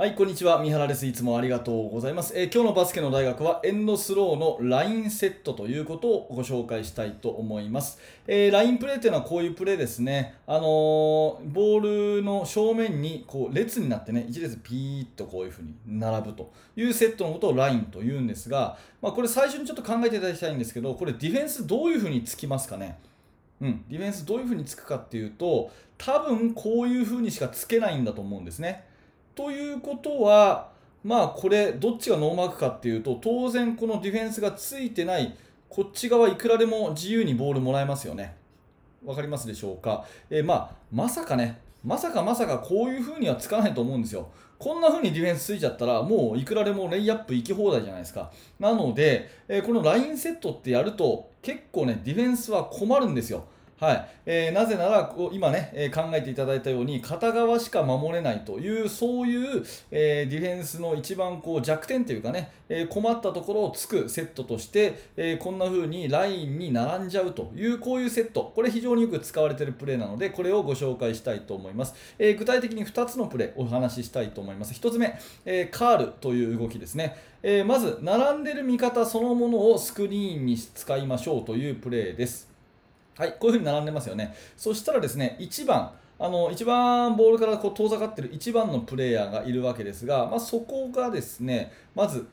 はい、こんにちは。三原です。いつもありがとうございます。えー、今日のバスケの大学はエンドスローのラインセットということをご紹介したいと思います。えー、ラインプレーというのはこういうプレーですね。あのー、ボールの正面にこう列になってね、一列ピーッとこういうふうに並ぶというセットのことをラインというんですが、まあ、これ最初にちょっと考えていただきたいんですけど、これディフェンスどういうふうにつきますかね？うん、ディフェンスどういうふうにつくかっていうと、多分こういうふうにしかつけないんだと思うんですね。ということは、まあこれ、どっちがノーマークかっていうと、当然このディフェンスがついてない、こっち側いくらでも自由にボールもらえますよね。わかりますでしょうか？えー、まあ、まさかね、まさかまさかこういう風にはつかないと思うんですよ。こんな風にディフェンスついちゃったら、もういくらでもレイアップ行き放題じゃないですか。なので、えー、このラインセットってやると、結構ね、ディフェンスは困るんですよ。はい。えー、なぜなら今ね、え、考えていただいたように片側しか守れないというそういう、えー、ディフェンスの一番こう弱点というかね、え困ったところをつくセットとして、えこんな風にラインに並んじゃうというこういうセット。これ非常によく使われているプレーなのでこれをご紹介したいと思います、え具体的に2つのプレーお話ししたいと思います。1つ目、えカールという動きですね、えまず並んでる味方そのものをスクリーンに使いましょうというプレーです。はい、こういうふうに並んでますよね。そしたらですね、1番、あの一番ボールからこう遠ざかっている1番のプレイヤーがいるわけですが、まあ、そこがですね、まず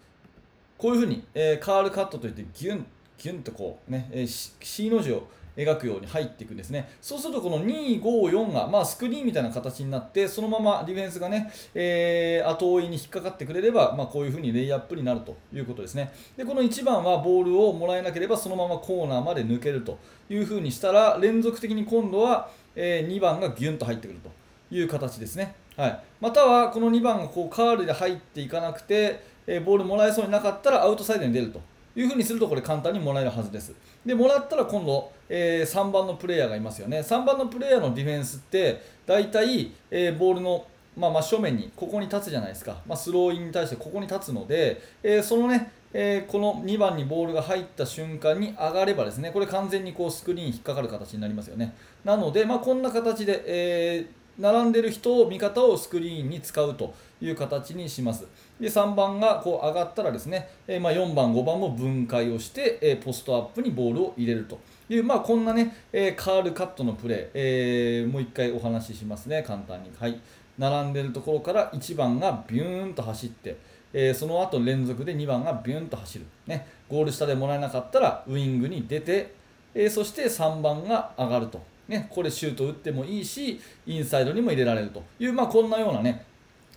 こういうふうに、えー、カールカットといってギュン、ギュンとこうね、えー、C の字を描くように入っていくんですね。そうするとこの2、5、4が、まあ、スクリーンみたいな形になって、そのままディフェンスがね、えー、後追いに引っかかってくれれば、まあ、こういうふうにレイアップになるということですね。で、この1番はボールをもらえなければ、そのままコーナーまで抜けるというふうにしたら、連続的に今度は、えー、2番がギュンと入ってくるという形ですね。はい、または、この2番がこうカールで入っていかなくて、え、ボールもらえそうになかったらアウトサイドに出ると。いうふうにするとこれ簡単にもらえるはずです。で、もらったら今度、えー、3番のプレイヤーがいますよね。3番のプレイヤーのディフェンスって、大体、えー、ボールの、まあ、真正面にここに立つじゃないですか。まあ、スローインに対してここに立つので、えー、そのね、えー、この2番にボールが入った瞬間に上がればですね、これ完全にこうスクリーン引っかかる形になりますよね。なので、まあ、こんな形で、え並んでる人を味方をスクリーンに使うという形にします。で3番がこう上がったらですね、え、まあ、4番、5番も分解をして、え、ポストアップにボールを入れるという、まあ、こんなね、え、カールカットのプレー、えもう1回お話ししますね、簡単に。はい、並んでるところから1番がビューンと走って、えその後連続で2番がビューンと走る、ね、ゴール下でもらえなかったらウイングに出て、えそして3番が上がると。ね、これシュート打ってもいいし、インサイドにも入れられると。いう、まあ、こんなようなね、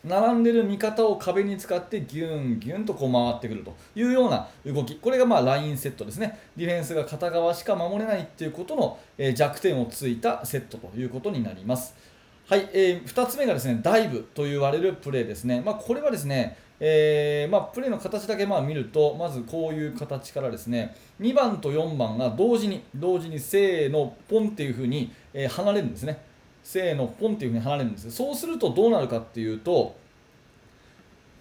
並んでる味方を壁に使ってギュンギュンとこう回ってくると。いうような動き、これがまあラインセットですね、ディフェンスが片側しか守れないということの、弱点をついたセットということになります。はい、えー、2つ目がですねダイブと言われるプレーですね、まあ、これはですね、えー、まあ、プレーの形だけまあ見ると、まずこういう形からですね2番と4番が同時に、同時にせーの、ポンっていう風に、え、離れるんですね。せーの、ポンっていう風に離れるんです。そうするとどうなるかっていうと、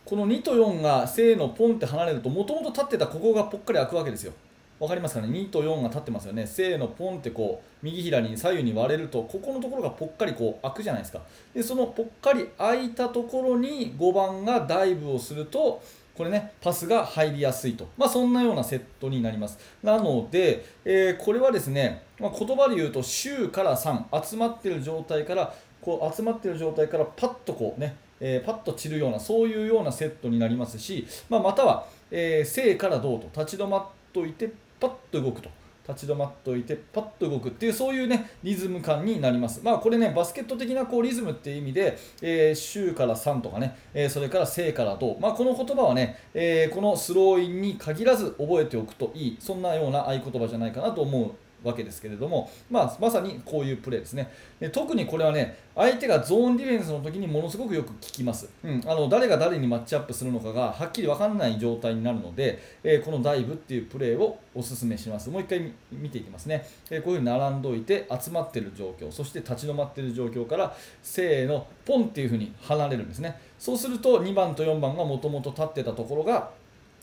この2と4がせーの、ポンって離れると、もともと立ってたここがぽっかり開くわけですよ。分かりますかね？2と4が立ってますよね。せーのポンってこう右左に左右に割れるとここのところがぽっかりこう開くじゃないですか。でそのぽっかり開いたところに5番がダイブをするとこれねパスが入りやすいと、まあ、そんなようなセットになります。なので、えー、これはですね、まあ、言葉で言うと週から3集まってる状態からこう集まってる状態からパッとこうねえー、パッと散るようなそういうようなセットになりますし、まあ、または、えー、正からどうと立ち止まっておいてパッと動くと。立ち止まっておいてパッと動くっていうそういうねリズム感になります。まあこれねバスケット的なこうリズムっていう意味で、えー、週から3とかね、えー、それから正からどう、まあ、この言葉はね、えー、このスローインに限らず覚えておくといいそんなような合言葉じゃないかなと思うわけですけれども、まあ、まさにこういうプレーですね。で特にこれはね相手がゾーンディフェンスの時にものすごくよく効きます、うん、あの誰が誰にマッチアップするのかがはっきり分かんない状態になるので、えー、このダイブっていうプレーをお勧めします。もう一回見ていきますね、えー、こういうふうに並んどいて集まってる状況そして立ち止まってる状況からせーのポンっていうふうに離れるんですね。そうすると2番と4番がもともと立ってたところが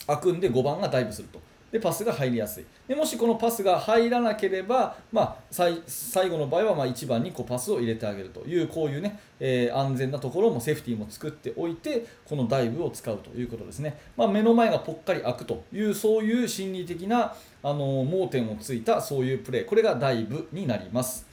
開くんで5番がダイブすると。でパスが入りやすい。でもしこのパスが入らなければ、まあ、最後の場合はま1番にこうパスを入れてあげるというこういうね、えー、安全なところもセーフティーも作っておいてこのダイブを使うということですね、まあ、目の前がぽっかり開くというそういう心理的なあの盲点をついたそういうプレーこれがダイブになります。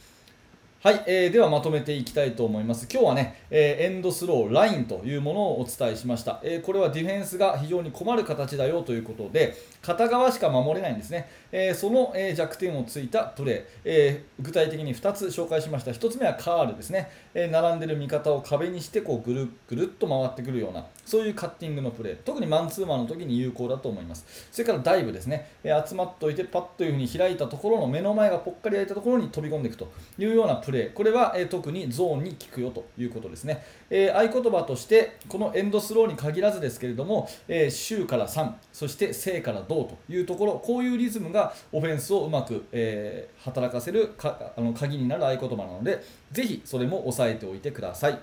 はい、えー、ではまとめていきたいと思います。今日はね、えー、エンドスロー、ラインというものをお伝えしました、えー、これはディフェンスが非常に困る形だよということで、片側しか守れないんですね。えその、え弱点をついたプレー、え具体的に2つ紹介しました。1つ目はカールですね。え並んでる味方を壁にしてこうぐるぐるっと回ってくるような、そういうカッティングのプレー、特にマンツーマンの時に有効だと思います。それからダイブですね。え集まっておいて、パッというふうに開いたところの目の前がぽっかり開いたところに飛び込んでいくというようなプレー、これは、え特にゾーンに効くよということですね。え合言葉として、このエンドスローに限らずですけれども、え週から3、そして正から銅というところ、こういうリズムがオフェンスをうまく、えー、働かせるかあの鍵になる合言葉なので、ぜひそれも押さえておいてください。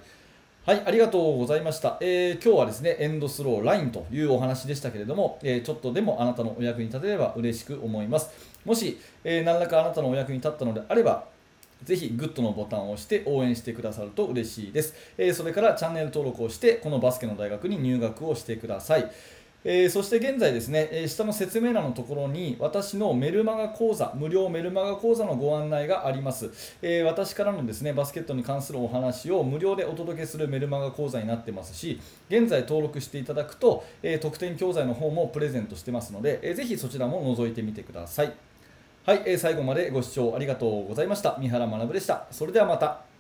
はい、ありがとうございました、えー、今日はですね、エンドスローラインというお話でしたけれども、えー、ちょっとでもあなたのお役に立てれば嬉しく思います。もし、えー、何らかあなたのお役に立ったのであれば、ぜひグッドのボタンを押して応援してくださると嬉しいです。えそれからチャンネル登録をして、このバスケの大学に入学をしてください。えー、そして現在ですね、え、下の説明欄のところに私のメルマガ講座、無料メルマガ講座のご案内があります。えー、私からのですね、バスケットに関するお話を無料でお届けするメルマガ講座になってますし、現在登録していただくと、え特典教材の方もプレゼントしてますので、えー、ぜひそちらも覗いてみてください。はい、え最後までご視聴ありがとうございました。三原学でした。それではまた。